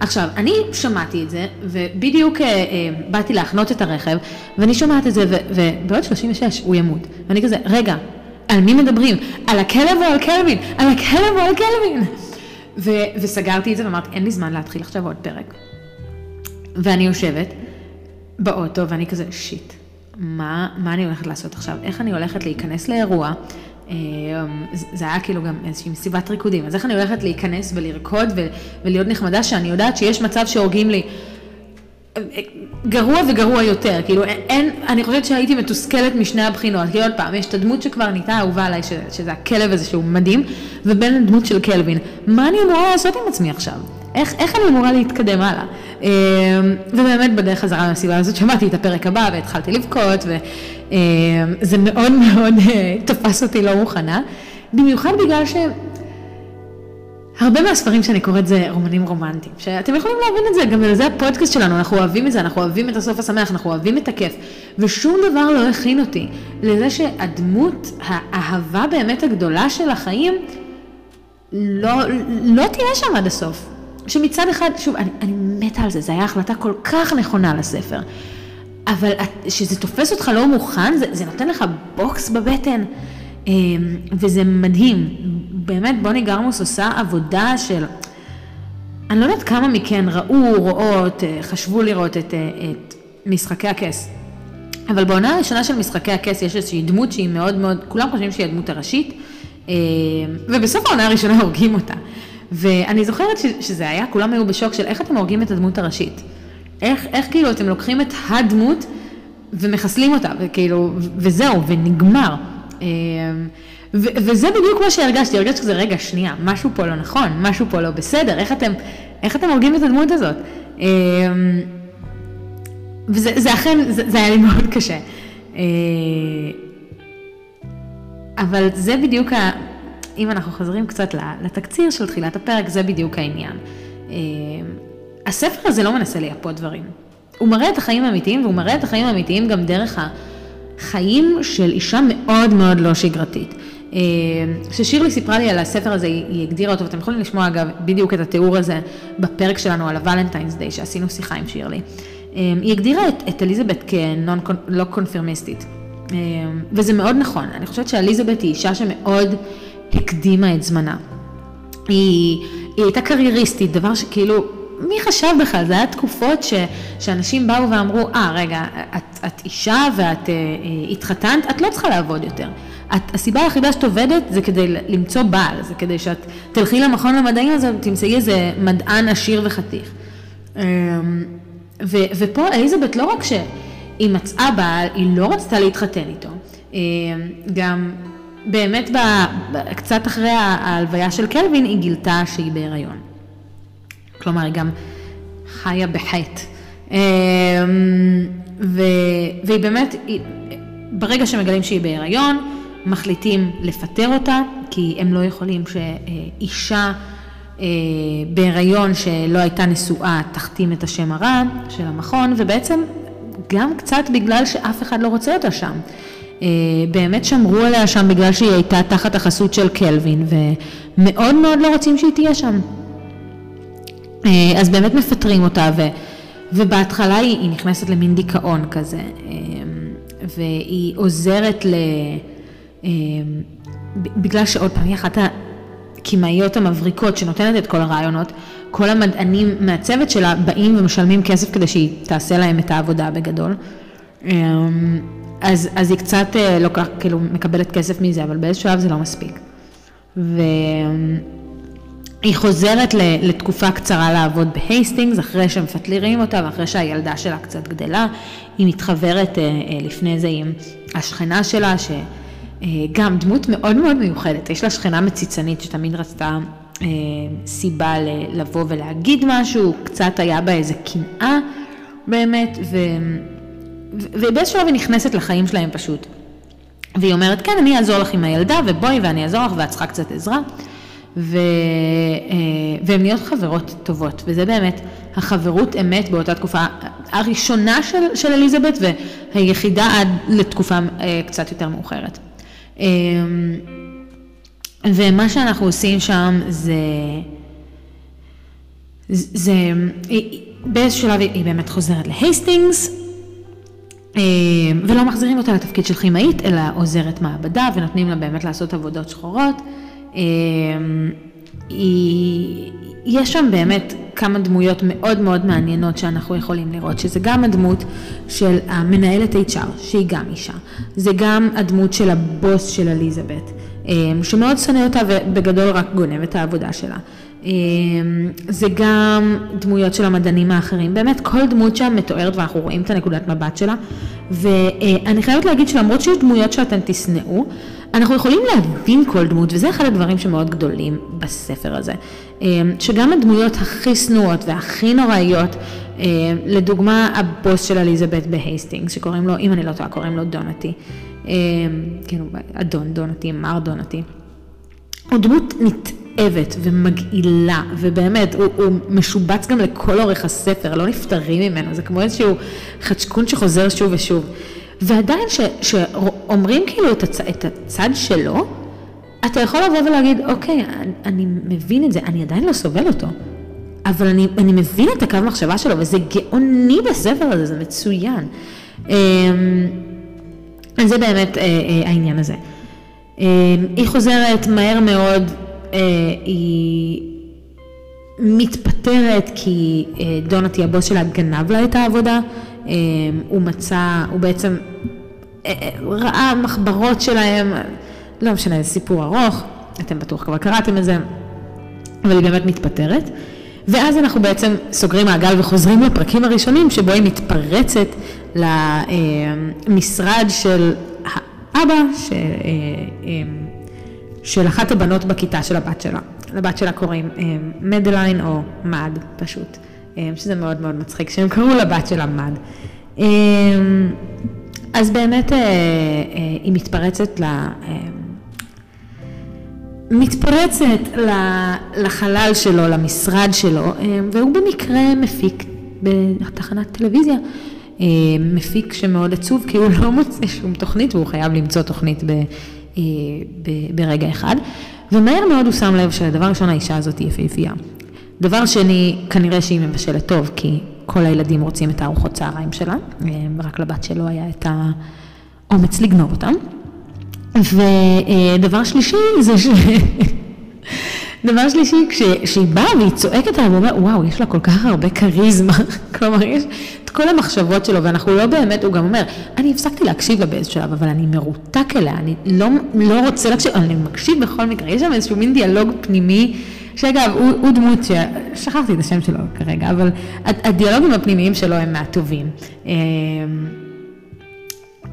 עכשיו, אני שמעתי את זה, ובדיוק אה, באתי להחנות את הרכב, ואני שומעת את זה, ובעוד 36 הוא ימות. ואני כזה, רגע, על מי מדברים? על הכלב או על קלווין? על הכלב או על קלווין? ו- וסגרתי את זה ואמרתי, אין לי זמן להתחיל עכשיו עוד פרק. ואני יושבת באוטו, ואני כזה, שיט, מה, מה אני הולכת לעשות עכשיו? איך אני הולכת להיכנס לאירוע? אמ, זה היה כאילו גם איזושהי מסיבת ריקודים, אז איך אני הולכת להיכנס ולרקוד ולהיות נחמדה שאני יודעת שיש מצב שהורגים לי גרוע וגרוע יותר, כאילו אין, אני חושבת שהייתי מתוסכלת משני הבחינות, כי עוד פעם, יש את הדמות שכבר נהייתה אהובה עליי, ש, שזה הכלב הזה שהוא מדהים, ובין הדמות של קלווין, מה אני אמורה לעשות עם עצמי עכשיו? איך, איך אני אמורה להתקדם הלאה? אמ, ובאמת בדרך חזרה מהסיבה הזאת שמעתי את הפרק הבא והתחלתי לבכות, וזה מאוד מאוד אה, תפס אותי לא מוכנה, במיוחד בגלל ש... הרבה מהספרים שאני קוראת זה רומנים רומנטיים, שאתם יכולים להבין את זה, גם לזה הפודקאסט שלנו, אנחנו אוהבים את זה, אנחנו אוהבים את הסוף השמח, אנחנו אוהבים את הכיף, ושום דבר לא הכין אותי לזה שהדמות, האהבה באמת הגדולה של החיים, לא, לא תהיה שם עד הסוף. שמצד אחד, שוב, אני, אני מתה על זה, זו הייתה החלטה כל כך נכונה לספר, אבל שזה תופס אותך לא מוכן, זה, זה נותן לך בוקס בבטן, אמ, וזה מדהים. באמת, בוני גרמוס עושה עבודה של... אני לא יודעת כמה מכן ראו, רואות, אה, חשבו לראות את, אה, את משחקי הכס. אבל בעונה הראשונה של משחקי הכס יש איזושהי דמות שהיא מאוד מאוד, כולם חושבים שהיא הדמות הראשית, אמ, ובסוף העונה הראשונה הורגים אותה. ואני זוכרת ש, שזה היה, כולם היו בשוק של איך אתם הורגים את הדמות הראשית. איך, איך כאילו אתם לוקחים את הדמות ומחסלים אותה, וכאילו, וזהו, ונגמר. אמ, ו- וזה בדיוק מה שהרגשתי, הרגשתי כזה, רגע, שנייה, משהו פה לא נכון, משהו פה לא בסדר, איך אתם, איך אתם הורגים את הדמות הזאת? אמ, וזה אכן, זה, זה היה לי מאוד קשה. אה, אבל זה בדיוק ה... אם אנחנו חוזרים קצת לתקציר של תחילת הפרק, זה בדיוק העניין. אמ, הספר הזה לא מנסה לייפות דברים. הוא מראה את החיים האמיתיים, והוא מראה את החיים האמיתיים גם דרך החיים של אישה מאוד מאוד לא שגרתית. אמ, כששירלי סיפרה לי על הספר הזה, היא הגדירה אותו, ואתם יכולים לשמוע אגב בדיוק את התיאור הזה בפרק שלנו על הוולנטיינס דיי, שעשינו שיחה עם שירלי. היא הגדירה את, את אליזבת כלא קונפירמיסטית, וזה מאוד נכון. אני חושבת שאליזבת היא אישה שמאוד הקדימה את זמנה. היא, היא הייתה קרייריסטית, דבר שכאילו, מי חשב בכלל? זה היה תקופות ש, שאנשים באו ואמרו, אה, ah, רגע, את, את אישה ואת uh, התחתנת, את לא צריכה לעבוד יותר. את, הסיבה היחידה שאת עובדת זה כדי למצוא בעל, זה כדי שאת תלכי למכון למדעים הזה ותמצאי איזה מדען עשיר וחתיך. אמ, ו, ופה אליזבת לא רק שהיא מצאה בעל, היא לא רצתה להתחתן איתו, אמ, גם באמת ב, קצת אחרי ההלוויה של קלווין היא גילתה שהיא בהיריון. כלומר, היא גם חיה בחטא. אמ, והיא באמת, ברגע שמגלים שהיא בהיריון, מחליטים לפטר אותה, כי הם לא יכולים שאישה אה, בהיריון שלא הייתה נשואה תחתים את השם הרע של המכון, ובעצם גם קצת בגלל שאף אחד לא רוצה אותה שם. אה, באמת שמרו עליה שם בגלל שהיא הייתה תחת החסות של קלווין, ומאוד מאוד לא רוצים שהיא תהיה שם. אה, אז באמת מפטרים אותה, ו, ובהתחלה היא, היא נכנסת למין דיכאון כזה, והיא עוזרת ל... בגלל שעוד פעם, היא אחת הקימאיות המבריקות שנותנת את כל הרעיונות, כל המדענים מהצוות שלה באים ומשלמים כסף כדי שהיא תעשה להם את העבודה בגדול. אמ, אז, אז היא קצת אה, לוקח, כאילו מקבלת כסף מזה, אבל באיזשהו שלב זה לא מספיק. והיא חוזרת לתקופה קצרה לעבוד בהייסטינגס, אחרי שמפטלירים אותה ואחרי שהילדה שלה קצת גדלה. היא מתחברת אה, אה, לפני זה עם השכנה שלה, ש... אה, גם דמות מאוד מאוד מיוחדת, יש לה שכנה מציצנית שתמיד רצתה סיבה לבוא ולהגיד משהו, קצת היה בה איזה קנאה באמת, ו... ובאיזשהו שלב היא נכנסת לחיים שלהם פשוט. והיא אומרת, כן, אני אעזור לך עם הילדה, ובואי ואני אעזור לך, ואת צריכה קצת עזרה. ו... אה, והן נהיות חברות טובות, וזה באמת החברות אמת באותה תקופה הראשונה של, של אליזבת, והיחידה עד לתקופה קצת יותר מאוחרת. אמ, ומה שאנחנו עושים שם זה, זה, באיזשהו שלב היא באמת חוזרת להייסטינגס, ולא מחזירים אותה לתפקיד של כימאית, אלא עוזרת מעבדה, ונותנים לה באמת לעשות עבודות שחורות. אמ, היא, יש שם באמת כמה דמויות מאוד מאוד מעניינות שאנחנו יכולים לראות, שזה גם הדמות של המנהלת HR, שהיא גם אישה, זה גם הדמות של הבוס של אליזבת, אמ, שמאוד שונא אותה ובגדול רק גונב את העבודה שלה. אמ, זה גם דמויות של המדענים האחרים, באמת כל דמות שם מתוארת ואנחנו רואים את הנקודת מבט שלה, ואני חייבת להגיד שלמרות שיש דמויות שאתן תשנאו, אנחנו יכולים להבין כל דמות, וזה אחד הדברים שמאוד גדולים בספר הזה. אמ, שגם הדמויות הכי שנואות והכי נוראיות, אמ, לדוגמה הבוס של אליזבת בהייסטינגס, שקוראים לו, אם אני לא טועה, קוראים לו דונתי. כאילו, אדון דונתי, מר דונתי. הוא דמות נתעבת ומגעילה, ובאמת, הוא, הוא משובץ גם לכל אורך הספר, לא נפטרים ממנו, זה כמו איזשהו חדשקון שחוזר שוב ושוב. ועדיין שאומרים כאילו את, הצ, את הצד שלו, אתה יכול לבוא ולהגיד, אוקיי, אני, אני מבין את זה, אני עדיין לא סובל אותו, אבל אני, אני מבין את הקו מחשבה שלו, וזה גאוני בספר הזה, זה מצוין. אמ, אז זה באמת אה, אה, העניין הזה. אמ, היא חוזרת מהר מאוד, היא מתפטרת כי דונתי הבוס שלה גנב לה את העבודה, אמ, הוא מצא, הוא בעצם ראה מחברות שלהם, לא משנה, זה סיפור ארוך, אתם בטוח כבר קראתם את זה, אבל היא באמת מתפטרת. ואז אנחנו בעצם סוגרים מעגל וחוזרים לפרקים הראשונים, שבו היא מתפרצת למשרד של האבא, ש... אה, אה, של אחת הבנות בכיתה של הבת שלה. לבת שלה קוראים אה, מדליין או מד פשוט, שזה מאוד מאוד מצחיק שהם קראו לבת שלה מד. אז באמת היא מתפרצת ל... מתפרצת לחלל שלו, למשרד שלו, אה, והוא במקרה מפיק בתחנת טלוויזיה. אה, מפיק שמאוד עצוב, כי הוא לא מוצא שום תוכנית, והוא חייב למצוא תוכנית ברגע אחד. ומהר מאוד הוא שם לב שדבר ראשון האישה הזאת היא יפהפייה. דבר שני, כנראה שהיא מבשלת טוב, כי כל הילדים רוצים את הארוחות צהריים שלה, ורק לבת שלו היה את האומץ לגנוב אותם. ודבר שלישי זה ש... דבר שלישי, כשהיא באה והיא צועקת עליו, הוא אומר, וואו, יש לה כל כך הרבה כריזמה. כלומר, יש את כל המחשבות שלו, ואנחנו לא באמת, הוא גם אומר, אני הפסקתי להקשיב לה באיזשהו שלב, אבל אני מרותק אליה, אני לא, לא רוצה להקשיב, אני מקשיב בכל מקרה. יש שם איזשהו מין דיאלוג פנימי, שאגב, הוא, הוא דמות ששכחתי את השם שלו כרגע, אבל הדיאלוגים הפנימיים שלו הם מהטובים. אמ,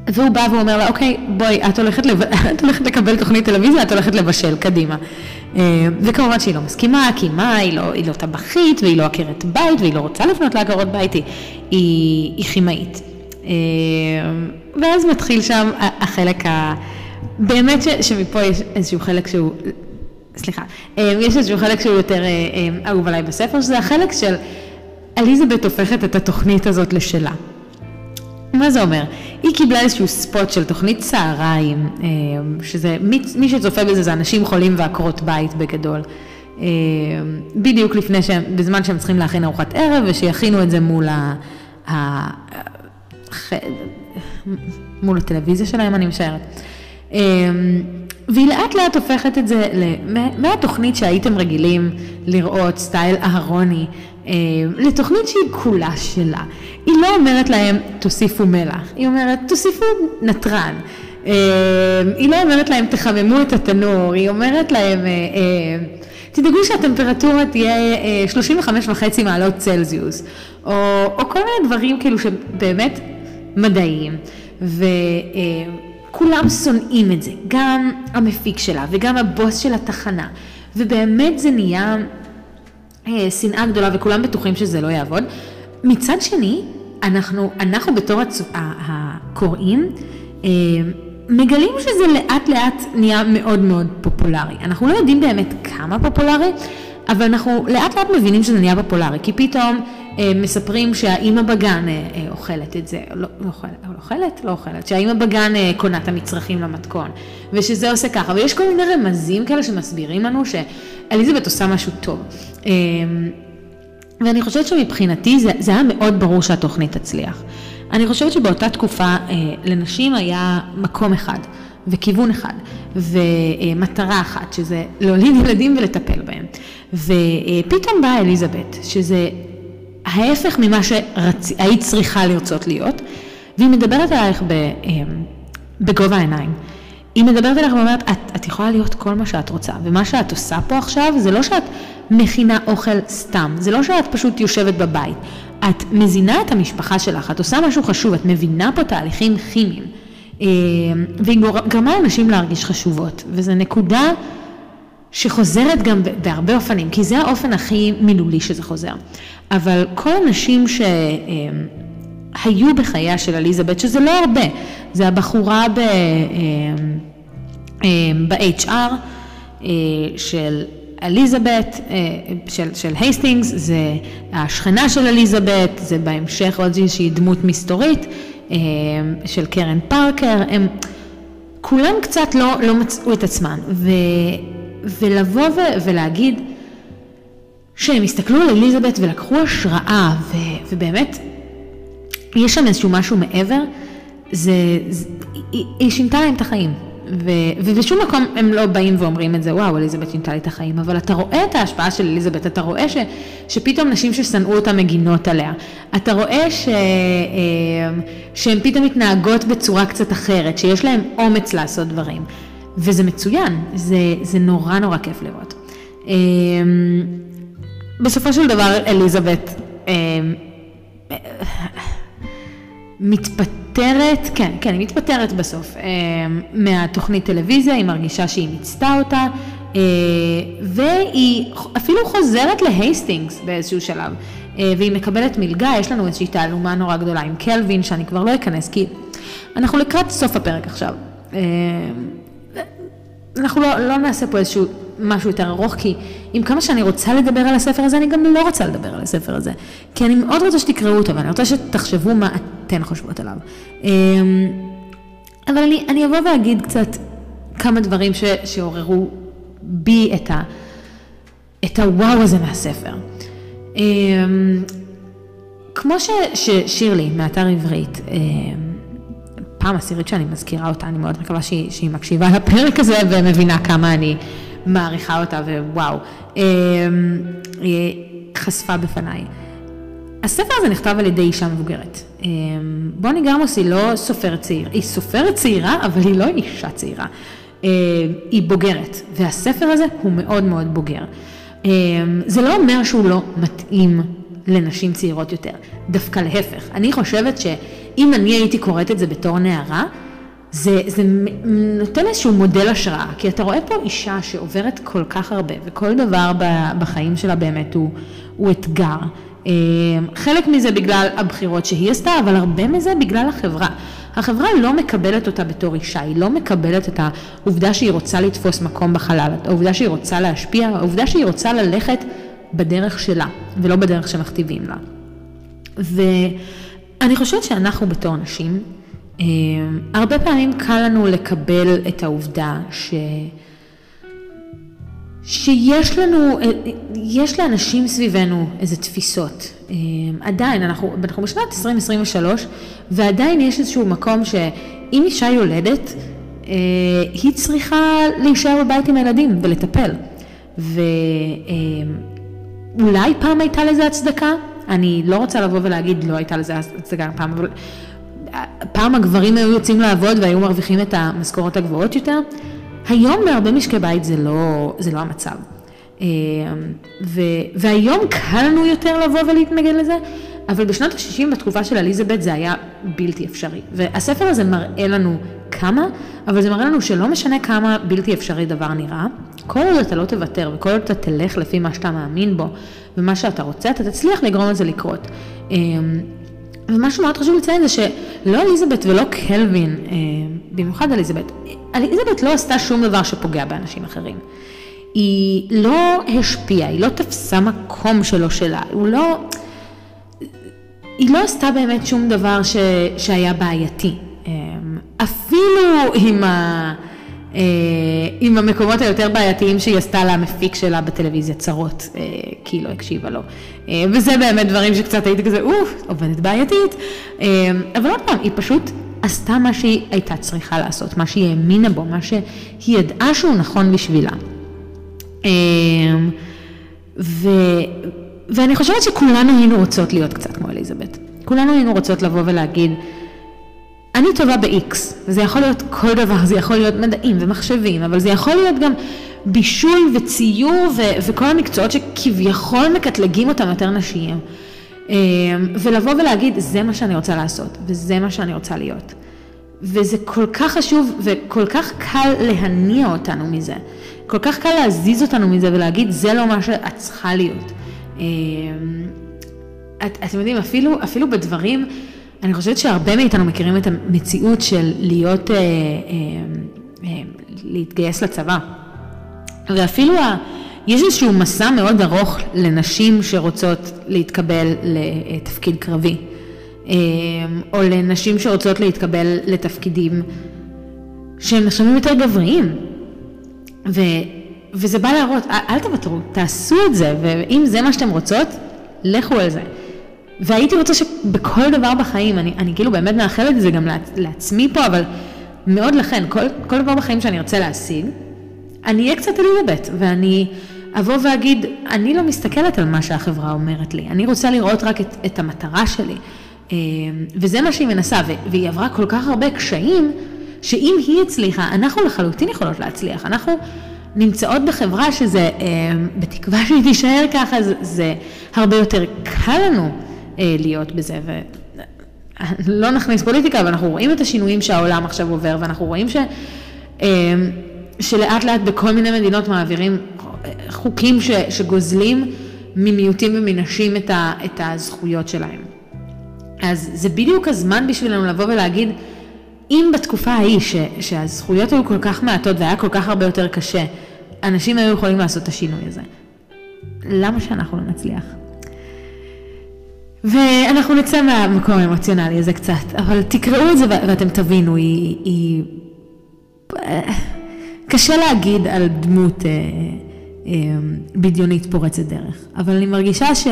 והוא בא ואומר לה, אוקיי, בואי, את הולכת, לב... את הולכת לקבל תוכנית טלוויזיה, את הולכת לבשל, קדימה. אה, וכמובן שהיא לא מסכימה, כי מה, היא לא, היא לא טבחית, והיא לא עקרת בית, והיא לא רוצה לפנות לעקרות בית, היא, היא, היא כימאית. אה, ואז מתחיל שם החלק ה... באמת ש, שמפה יש איזשהו חלק שהוא, סליחה, אה, יש איזשהו חלק שהוא יותר אהוב עליי בספר, שזה החלק של אליזבת הופכת את התוכנית הזאת לשלה. מה זה אומר? היא קיבלה איזשהו ספוט של תוכנית צהריים, אה, שזה, מי, מי שצופה בזה זה אנשים חולים ועקרות בית בגדול. אה, בדיוק לפני שהם, בזמן שהם צריכים להכין ארוחת ערב, ושיכינו את זה מול ה... ה מול הטלוויזיה שלהם, אני משערת. אה, והיא לאט לאט הופכת את זה, מהתוכנית שהייתם רגילים לראות, סטייל אהרוני, אה, לתוכנית שהיא כולה שלה. היא לא אומרת להם, תוסיפו מלח, היא אומרת, תוסיפו נתרן. אה, היא לא אומרת להם, תחממו את התנור, היא אומרת להם, אה, תדאגו שהטמפרטורה תהיה 35 וחצי מעלות צלזיוס, או, או כל מיני דברים כאילו שבאמת מדעיים. וכולם שונאים את זה, גם המפיק שלה וגם הבוס של התחנה, ובאמת זה נהיה אה, שנאה גדולה וכולם בטוחים שזה לא יעבוד. מצד שני, אנחנו, אנחנו בתור הצ... הקוראים, אה, מגלים שזה לאט לאט נהיה מאוד מאוד פופולרי. אנחנו לא יודעים באמת כמה פופולרי, אבל אנחנו לאט לאט מבינים שזה נהיה פופולרי, כי פתאום אה, מספרים שהאימא בגן אה, אה, אוכלת את זה, לא, לא לא אוכלת? לא אוכלת, שהאימא בגן אה, קונה את המצרכים למתכון, ושזה עושה ככה, ויש כל מיני רמזים כאלה שמסבירים לנו שאליזבת עושה משהו טוב. אה, ואני חושבת שמבחינתי זה, זה היה מאוד ברור שהתוכנית תצליח. אני חושבת שבאותה תקופה אה, לנשים היה מקום אחד. וכיוון אחד, ומטרה אחת, שזה להוליד ילדים ולטפל בהם. ופתאום באה אליזבת, שזה ההפך ממה שהיית צריכה לרצות להיות, והיא מדברת עלייך אמ, בגובה העיניים. היא מדברת עליך ואומרת, את, את יכולה להיות כל מה שאת רוצה, ומה שאת עושה פה עכשיו זה לא שאת מכינה אוכל סתם, זה לא שאת פשוט יושבת בבית, את מזינה את המשפחה שלך, את עושה משהו חשוב, את מבינה פה תהליכים כימיים. אמ, והיא גרמה לאנשים להרגיש חשובות, וזו נקודה שחוזרת גם בהרבה אופנים, כי זה האופן הכי מילולי שזה חוזר. אבל כל הנשים שהיו אמ, בחייה של אליזבת, שזה לא הרבה, זה הבחורה ב-HR אמ, אה, של אליזבת, אה, של, של הייסטינגס, זה השכנה של אליזבת, זה בהמשך עוד איזושהי דמות מסתורית של קרן פארקר, הם כולם קצת לא, לא מצאו את עצמם. ו... ולבוא ו- ולהגיד שהם הסתכלו על אליזבת ולקחו השראה, ו- ובאמת, יש שם איזשהו משהו מעבר, זה, זה, היא, היא שינתה להם את החיים. ו, ובשום מקום הם לא באים ואומרים את זה, וואו, אליזבת שינתה לי את החיים, אבל אתה רואה את ההשפעה של אליזבת, אתה רואה ש, שפתאום נשים ששנאו אותה מגינות עליה, אתה רואה ש, אה, שהן פתאום מתנהגות בצורה קצת אחרת, שיש להן אומץ לעשות דברים. וזה מצוין, זה, זה נורא נורא כיף לראות. אמ, בסופו של דבר אליזבת אמ, מתפטרת, כן, כן, היא מתפטרת בסוף אמ, מהתוכנית טלוויזיה, היא מרגישה שהיא מיצתה אותה, והיא אפילו חוזרת להייסטינגס באיזשהו שלב, והיא מקבלת מלגה, יש לנו איזושהי תעלומה נורא גדולה עם קלווין, שאני כבר לא אכנס, כי אנחנו לקראת סוף הפרק עכשיו. אנחנו לא, לא נעשה פה איזשהו משהו יותר ארוך, כי עם כמה שאני רוצה לדבר על הספר הזה, אני גם לא רוצה לדבר על הספר הזה. כי אני מאוד רוצה שתקראו אותו, ואני רוצה שתחשבו מה אתן חושבות עליו. אמ, אבל אני, אני אבוא ואגיד קצת כמה דברים ש, שעוררו בי את, ה, את הוואו הזה מהספר. אמ, כמו ששירלי, מאתר עברית, אמ, פעם עשירית שאני מזכירה אותה, אני מאוד מקווה שהיא, שהיא מקשיבה לפרק הזה ומבינה כמה אני מעריכה אותה, ווואו, אמ, היא חשפה בפניי. הספר הזה נכתב על ידי אישה מבוגרת. בוני גרמוס היא לא סופרת צעירה, היא סופרת צעירה, אבל היא לא אישה צעירה. היא בוגרת, והספר הזה הוא מאוד מאוד בוגר. זה לא אומר שהוא לא מתאים לנשים צעירות יותר, דווקא להפך. אני חושבת שאם אני הייתי קוראת את זה בתור נערה, זה, זה נותן איזשהו מודל השראה, כי אתה רואה פה אישה שעוברת כל כך הרבה, וכל דבר בחיים שלה באמת הוא, הוא אתגר. אה, חלק מזה בגלל הבחירות שהיא עשתה, אבל הרבה מזה בגלל החברה. החברה לא מקבלת אותה בתור אישה, היא לא מקבלת את העובדה שהיא רוצה לתפוס מקום בחלל, העובדה שהיא רוצה להשפיע, העובדה שהיא רוצה ללכת בדרך שלה, ולא בדרך שמכתיבים לה. ואני חושבת שאנחנו בתור נשים, אה, הרבה פעמים קל לנו לקבל את העובדה ש... שיש לנו, אה, יש לאנשים סביבנו איזה תפיסות. אה, עדיין, אנחנו, אנחנו בשנת 2023, ועדיין יש איזשהו מקום שאם אישה יולדת, היא צריכה להישאר בבית עם הילדים ולטפל. אולי פעם הייתה לזה הצדקה, אני לא רוצה לבוא ולהגיד לא הייתה לזה הצדקה פעם, אבל פעם הגברים היו יוצאים לעבוד והיו מרוויחים את המשכורות הגבוהות יותר. היום בהרבה משקי בית זה לא, זה לא המצב. אה, ו, והיום קל לנו יותר לבוא ולהתנגד לזה, אבל בשנות ה-60 בתקופה של אליזבת זה היה בלתי אפשרי. והספר הזה מראה לנו כמה, אבל זה מראה לנו שלא משנה כמה בלתי אפשרי דבר נראה, כל עוד אתה לא תוותר וכל עוד אתה תלך לפי מה שאתה מאמין בו ומה שאתה רוצה, אתה תצליח לגרום לזה לקרות. אמ, ומשהו מאוד חשוב לציין זה שלא אליזבת ולא קלווין, אמ, במיוחד אליזבת, אליזבת לא עשתה שום דבר שפוגע באנשים אחרים. היא לא השפיעה, היא לא תפסה מקום שלו שלה, הוא לא... היא לא עשתה באמת שום דבר ש, שהיה בעייתי. אמ, אפילו עם ה... אה, עם המקומות היותר בעייתיים שהיא עשתה למפיק שלה בטלוויזיה, צרות, אה, כי היא לא הקשיבה לו. אה, וזה באמת דברים שקצת הייתי כזה, אוף, עובדת בעייתית. אבל עוד פעם, היא פשוט עשתה מה שהיא הייתה צריכה לעשות, מה שהיא האמינה בו, מה שהיא ידעה שהוא נכון בשבילה. ו... ואני חושבת שכולנו היינו רוצות להיות קצת כמו אליזבת. כולנו היינו רוצות לבוא ולהגיד, אני טובה ב-X, וזה יכול להיות כל דבר, זה יכול להיות מדעים ומחשבים, אבל זה יכול להיות גם בישול וציור ו- וכל המקצועות שכביכול מקטלגים אותם יותר נשיים. אמ, ולבוא ולהגיד, זה מה שאני רוצה לעשות, וזה מה שאני רוצה להיות. וזה כל כך חשוב וכל כך קל להניע אותנו מזה. כל כך קל להזיז אותנו מזה ולהגיד, זה לא מה שאת צריכה להיות. אמ, את, אתם יודעים, אפילו, אפילו בדברים... אני חושבת שהרבה מאיתנו מכירים את המציאות של להיות, אה, אה, אה, להתגייס לצבא. ואפילו ה, יש איזשהו מסע מאוד ארוך לנשים שרוצות להתקבל לתפקיד קרבי, אה, או לנשים שרוצות להתקבל לתפקידים שהם נחשבים יותר גבריים. ו, וזה בא להראות, אל תוותרו, תעשו את זה, ואם זה מה שאתם רוצות, לכו על זה. והייתי רוצה שבכל דבר בחיים, אני, אני כאילו באמת מאחלת את זה גם לעצ, לעצמי פה, אבל מאוד לכן, כל, כל דבר בחיים שאני ארצה להשיג, אני אהיה קצת אליזבת, ואני אבוא ואגיד, אני לא מסתכלת על מה שהחברה אומרת לי, אני רוצה לראות רק את, את המטרה שלי. אה, וזה מה שהיא מנסה, והיא עברה כל כך הרבה קשיים, שאם היא הצליחה, אנחנו לחלוטין יכולות להצליח. אנחנו נמצאות בחברה שזה, אה, בתקווה שהיא תישאר ככה, זה, הרבה יותר קל לנו להיות בזה. ולא נכניס פוליטיקה, אבל אנחנו רואים את השינויים שהעולם עכשיו עובר, ואנחנו רואים ש... אה, שלאט לאט בכל מיני מדינות מעבירים חוקים ש, שגוזלים ממיעוטים ומנשים את, ה, את הזכויות שלהם. אז זה בדיוק הזמן בשבילנו לבוא ולהגיד, אם בתקופה ההיא ש, שהזכויות היו כל כך מעטות והיה כל כך הרבה יותר קשה, אנשים היו יכולים לעשות את השינוי הזה. למה שאנחנו לא נצליח? ואנחנו נצא מהמקום האמוציונלי הזה קצת, אבל תקראו את זה ואתם תבינו, היא... היא... קשה להגיד על דמות אה, אה, בדיונית פורצת דרך, אבל אני מרגישה ש,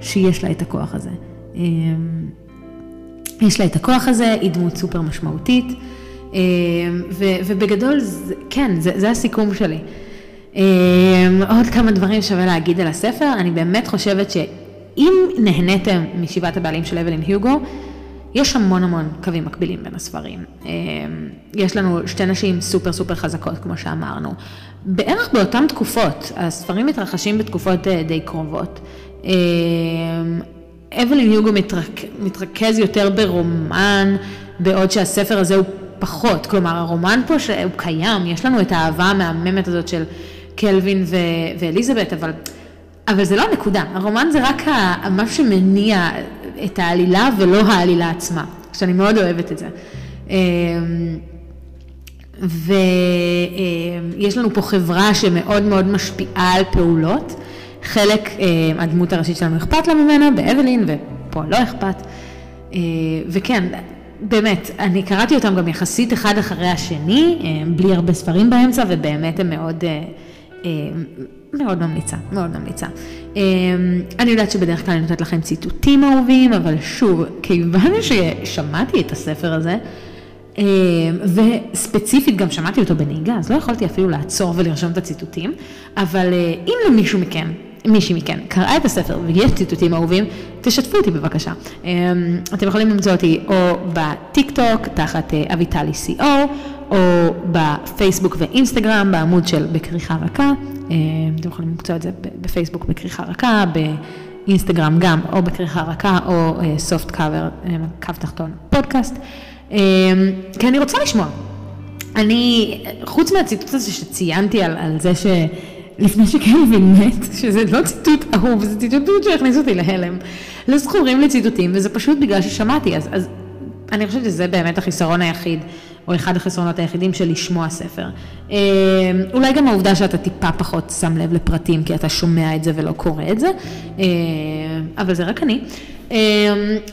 שיש לה את הכוח הזה. אה, יש לה את הכוח הזה, היא דמות סופר משמעותית, אה, ו, ובגדול, זה, כן, זה, זה הסיכום שלי. אה, עוד כמה דברים שווה להגיד על הספר, אני באמת חושבת שאם נהניתם משבעת הבעלים של אבלין היוגו, יש המון המון קווים מקבילים בין הספרים. אה, יש לנו שתי נשים סופר סופר חזקות, כמו שאמרנו. בערך באותן תקופות, הספרים מתרחשים בתקופות אה, די קרובות. אה, אבלין יוגו מתרכ... מתרכז יותר ברומן, בעוד שהספר הזה הוא פחות. כלומר, הרומן פה שהוא קיים, יש לנו את האהבה המהממת הזאת של קלווין. ואליזבת, אבל, אבל זה לא הנקודה. הרומן זה רק משהו שמניע את העלילה ולא העלילה עצמה, שאני מאוד אוהבת את זה. אמ, ויש לנו פה חברה שמאוד מאוד משפיעה על פעולות. חלק, אמ, הדמות הראשית שלנו אכפת לה ממנה, באבלין, ופה לא אכפת. אמ, וכן, באמת, אני קראתי אותם גם יחסית אחד אחרי השני, בלי הרבה ספרים באמצע, ובאמת הם מאוד מאוד ממליצה, מאוד ממליצה. אמ, אני יודעת שבדרך כלל אני נותנת לכם ציטוטים אהובים, אבל שוב, כיוון ששמעתי את הספר הזה, אמ, וספציפית גם שמעתי אותו בנהיגה, אז לא יכולתי אפילו לעצור ולרשום את הציטוטים, אבל אה, אם למישהו מכם, מישהי מכן קראה את הספר ויש ציטוטים אהובים, תשתפו אותי בבקשה. אמ, אתם יכולים למצוא אותי או בטיק טוק תחת אה, אביטלי co, או בפייסבוק ואינסטגרם בעמוד של בכריכה רכה. אה, אתם יכולים למצוא את זה בפייסבוק בכריכה רכה, באינסטגרם גם, או בכריכה רכה, או סופט קאבר, קו תחתון פודקאסט. אה, כי אני רוצה לשמוע. אני, חוץ מהציטוט הזה שציינתי על, על זה שלפני שקלווין מת, שזה לא ציטוט אהוב, זה ציטוט שהכניס אותי להלם. לא זכורים לי ציטוטים, וזה פשוט בגלל ששמעתי, אז, אז אני חושבת שזה באמת החיסרון היחיד. או אחד החסרונות היחידים של לשמוע ספר. אה, אולי גם העובדה שאתה טיפה פחות שם לב לפרטים, כי אתה שומע את זה ולא קורא את זה, אה, אבל זה רק אני. אה,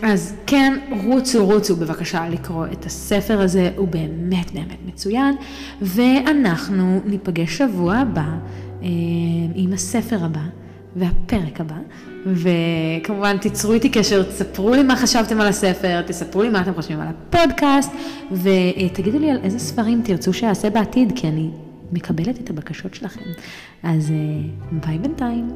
אז כן, רוצו, רוצו בבקשה לקרוא את הספר הזה, הוא באמת באמת מצוין, ואנחנו ניפגש שבוע הבא עם הספר הבא והפרק הבא. וכמובן תיצרו איתי קשר, תספרו לי מה חשבתם על הספר, תספרו לי מה אתם חושבים על הפודקאסט, ותגידו לי על איזה ספרים תרצו שאעשה בעתיד, כי אני מקבלת את הבקשות שלכם. אז אה, ביי בינתיים.